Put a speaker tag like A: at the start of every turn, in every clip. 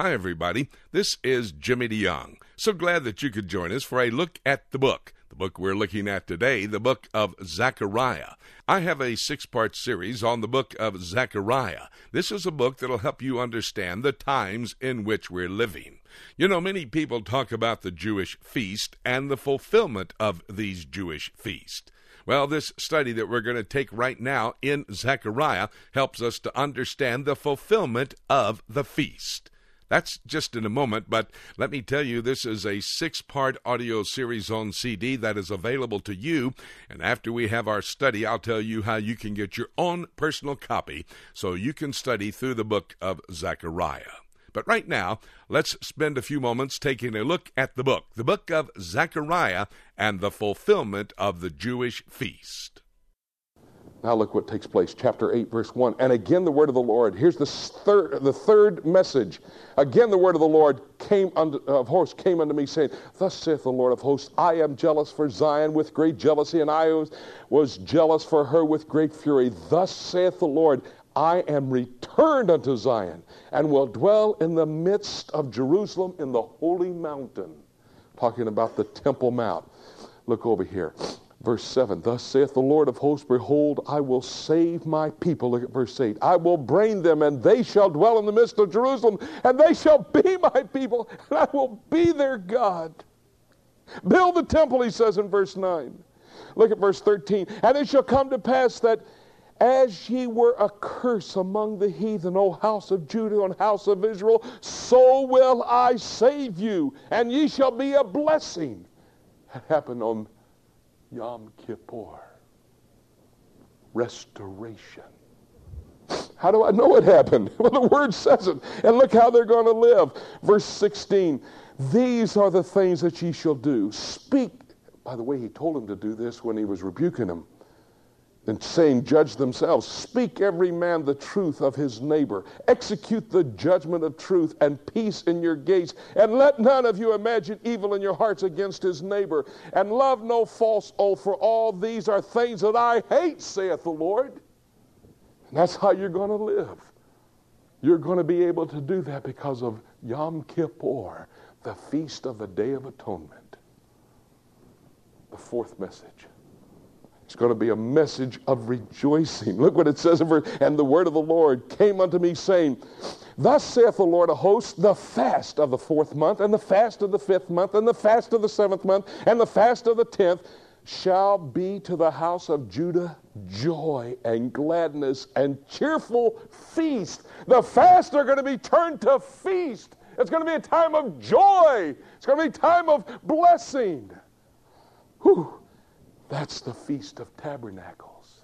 A: Hi, everybody. This is Jimmy DeYoung. So glad that you could join us for a look at the book. The book we're looking at today, the book of Zechariah. I have a six part series on the book of Zechariah. This is a book that'll help you understand the times in which we're living. You know, many people talk about the Jewish feast and the fulfillment of these Jewish feasts. Well, this study that we're going to take right now in Zechariah helps us to understand the fulfillment of the feast. That's just in a moment, but let me tell you, this is a six part audio series on CD that is available to you. And after we have our study, I'll tell you how you can get your own personal copy so you can study through the book of Zechariah. But right now, let's spend a few moments taking a look at the book, the book of Zechariah, and the fulfillment of the Jewish feast.
B: Now look what takes place, chapter 8, verse 1. And again the word of the Lord. Here's the third, the third message. Again the word of the Lord came unto, of hosts came unto me, saying, Thus saith the Lord of hosts, I am jealous for Zion with great jealousy, and I was, was jealous for her with great fury. Thus saith the Lord, I am returned unto Zion, and will dwell in the midst of Jerusalem in the holy mountain. Talking about the Temple Mount. Look over here. Verse 7 Thus saith the Lord of hosts, Behold, I will save my people. Look at verse 8. I will bring them, and they shall dwell in the midst of Jerusalem, and they shall be my people, and I will be their God. Build the temple, he says in verse 9. Look at verse 13. And it shall come to pass that as ye were a curse among the heathen, O house of Judah and house of Israel, so will I save you, and ye shall be a blessing. That happened on Yom Kippur. Restoration. How do I know it happened? Well, the word says it. And look how they're going to live. Verse 16 These are the things that ye shall do. Speak. By the way, he told him to do this when he was rebuking them and saying, Judge themselves. Speak every man the truth of his neighbor. Execute the judgment of truth and peace in your gates. And let none of you imagine evil in your hearts against his neighbor. And love no false oath, for all these are things that I hate, saith the Lord. And that's how you're going to live. You're going to be able to do that because of Yom Kippur, the feast of the Day of Atonement. The fourth message. It's going to be a message of rejoicing. Look what it says in verse, and the word of the Lord came unto me saying, Thus saith the Lord of hosts, the fast of the fourth month, and the fast of the fifth month, and the fast of the seventh month, and the fast of the tenth shall be to the house of Judah joy and gladness and cheerful feast. The fast are going to be turned to feast. It's going to be a time of joy. It's going to be a time of blessing. Whew. That's the Feast of Tabernacles.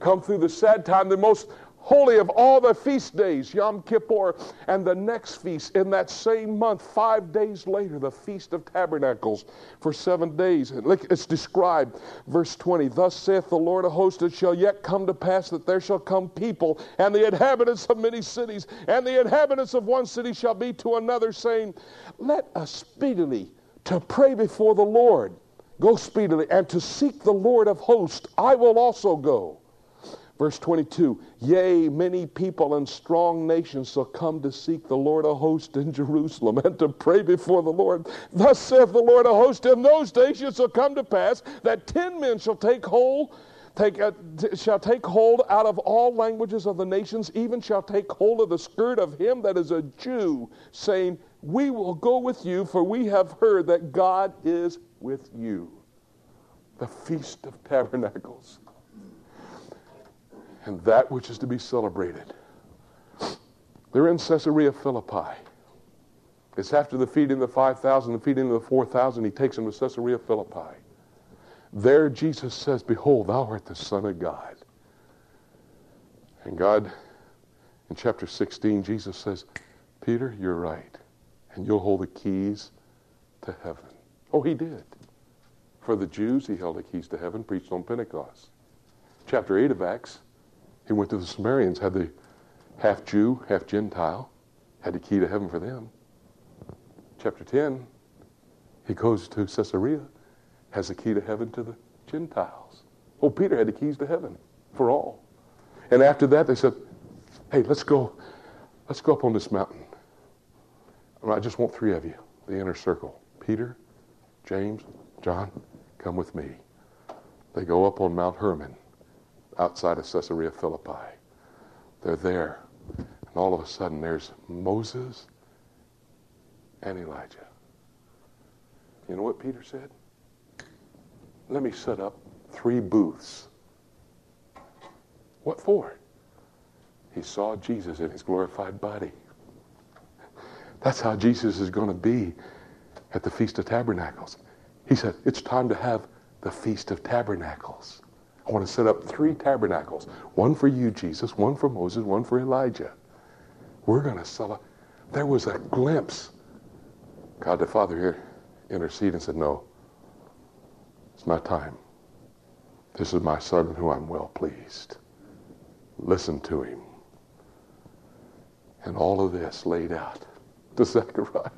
B: Come through the sad time, the most holy of all the feast days, Yom Kippur, and the next feast in that same month, five days later, the Feast of Tabernacles for seven days. And it's described, verse 20 Thus saith the Lord of hosts, it shall yet come to pass that there shall come people, and the inhabitants of many cities, and the inhabitants of one city shall be to another, saying, Let us speedily to pray before the Lord. Go speedily, and to seek the Lord of hosts, I will also go. Verse 22 Yea, many people and strong nations shall come to seek the Lord of hosts in Jerusalem and to pray before the Lord. Thus saith the Lord of hosts, In those days it shall come to pass that ten men shall take hold. Take, uh, t- shall take hold out of all languages of the nations, even shall take hold of the skirt of him that is a Jew, saying, We will go with you, for we have heard that God is with you. The Feast of Tabernacles. And that which is to be celebrated. They're in Caesarea Philippi. It's after the feeding of the 5,000, the feeding of the 4,000. He takes them to Caesarea Philippi. There, Jesus says, Behold, thou art the Son of God. And God, in chapter 16, Jesus says, Peter, you're right. And you'll hold the keys to heaven. Oh, he did. For the Jews, he held the keys to heaven, preached on Pentecost. Chapter 8 of Acts, he went to the Samaritans, had the half Jew, half Gentile, had the key to heaven for them. Chapter 10, he goes to Caesarea, has the key to heaven to the Gentiles. Oh, Peter had the keys to heaven for all. And after that, they said, hey, let's go, let's go up on this mountain. I just want three of you, the inner circle Peter, James, John, come with me. They go up on Mount Hermon outside of Caesarea Philippi. They're there. And all of a sudden, there's Moses and Elijah. You know what Peter said? Let me set up three booths. What for? He saw Jesus in his glorified body. That's how Jesus is going to be at the Feast of Tabernacles. He said, It's time to have the Feast of Tabernacles. I want to set up three tabernacles one for you, Jesus, one for Moses, one for Elijah. We're going to celebrate. There was a glimpse. God the Father here interceded and said, No, it's my time. This is my son in whom I'm well pleased. Listen to him. And all of this laid out to Zechariah.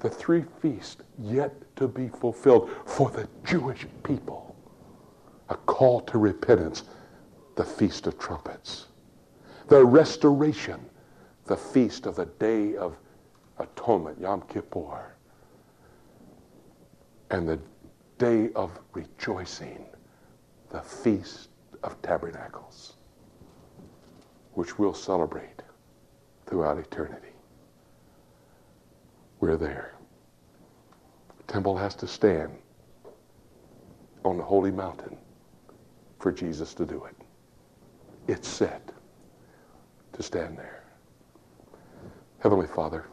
B: The three feasts yet to be fulfilled for the Jewish people. A call to repentance, the Feast of Trumpets. The restoration, the feast of the Day of Atonement, Yom Kippur. And the Day of Rejoicing, the Feast of Tabernacles, which we'll celebrate throughout eternity. We're there. The temple has to stand on the holy mountain for Jesus to do it. It's set to stand there. Heavenly Father,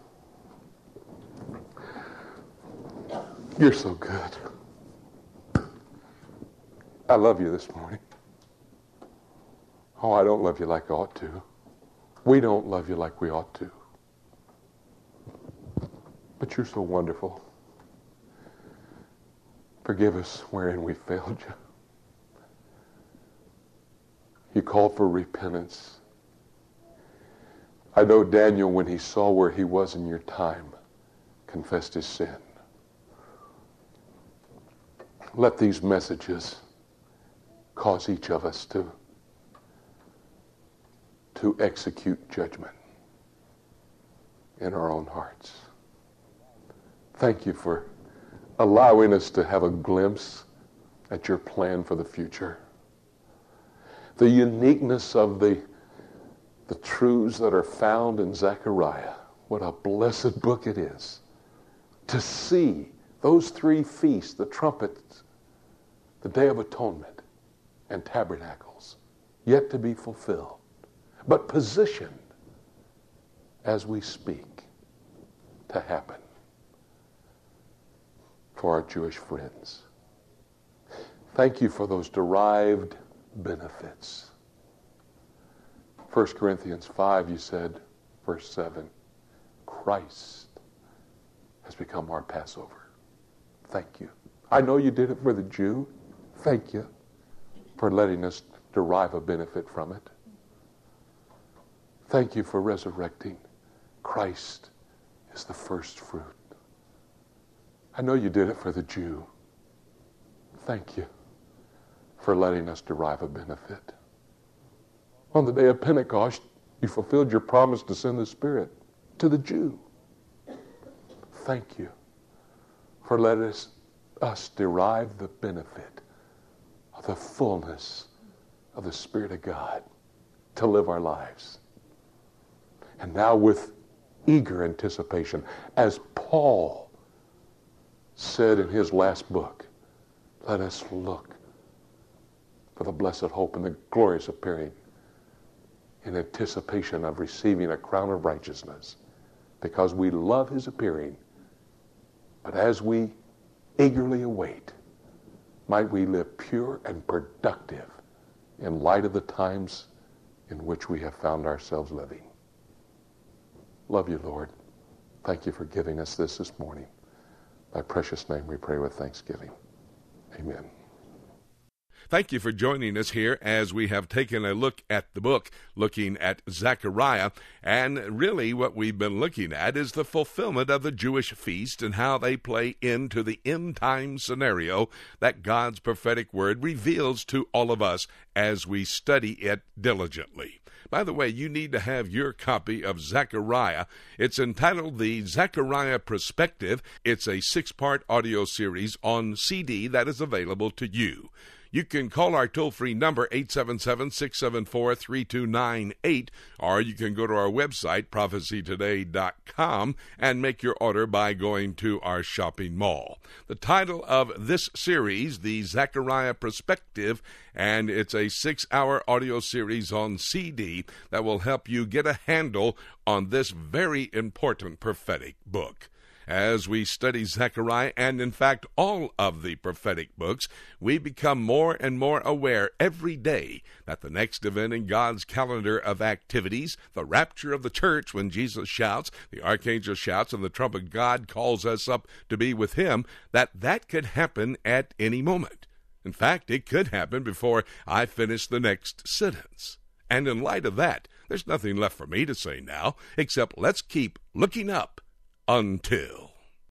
B: you're so good. I love you this morning. Oh, I don't love you like I ought to. We don't love you like we ought to. But you're so wonderful. Forgive us wherein we failed you. You called for repentance. I know Daniel, when he saw where he was in your time, confessed his sin. Let these messages cause each of us to, to execute judgment in our own hearts. Thank you for allowing us to have a glimpse at your plan for the future. The uniqueness of the, the truths that are found in Zechariah. What a blessed book it is. To see those three feasts, the trumpets, the Day of Atonement, and tabernacles, yet to be fulfilled, but positioned as we speak to happen for our Jewish friends. Thank you for those derived benefits. 1 Corinthians 5, you said, verse 7, Christ has become our Passover. Thank you. I know you did it for the Jew. Thank you for letting us derive a benefit from it. Thank you for resurrecting. Christ is the first fruit. I know you did it for the Jew. Thank you for letting us derive a benefit. On the day of Pentecost, you fulfilled your promise to send the Spirit to the Jew. Thank you for letting us, us derive the benefit of the fullness of the Spirit of God to live our lives. And now, with eager anticipation, as Paul said in his last book, let us look for the blessed hope and the glorious appearing in anticipation of receiving a crown of righteousness because we love his appearing. But as we eagerly await, might we live pure and productive in light of the times in which we have found ourselves living. Love you, Lord. Thank you for giving us this this morning. Thy precious name we pray with thanksgiving. Amen.
A: Thank you for joining us here as we have taken a look at the book, looking at Zechariah. And really, what we've been looking at is the fulfillment of the Jewish feast and how they play into the end time scenario that God's prophetic word reveals to all of us as we study it diligently. By the way, you need to have your copy of Zechariah. It's entitled The Zechariah Perspective. It's a six part audio series on CD that is available to you. You can call our toll free number 877 674 3298, or you can go to our website, prophecytoday.com, and make your order by going to our shopping mall. The title of this series, The Zechariah Perspective, and it's a six hour audio series on CD that will help you get a handle on this very important prophetic book. As we study Zechariah and, in fact, all of the prophetic books, we become more and more aware every day that the next event in God's calendar of activities, the rapture of the church when Jesus shouts, the archangel shouts, and the trumpet God calls us up to be with him, that that could happen at any moment. In fact, it could happen before I finish the next sentence. And in light of that, there's nothing left for me to say now except let's keep looking up until.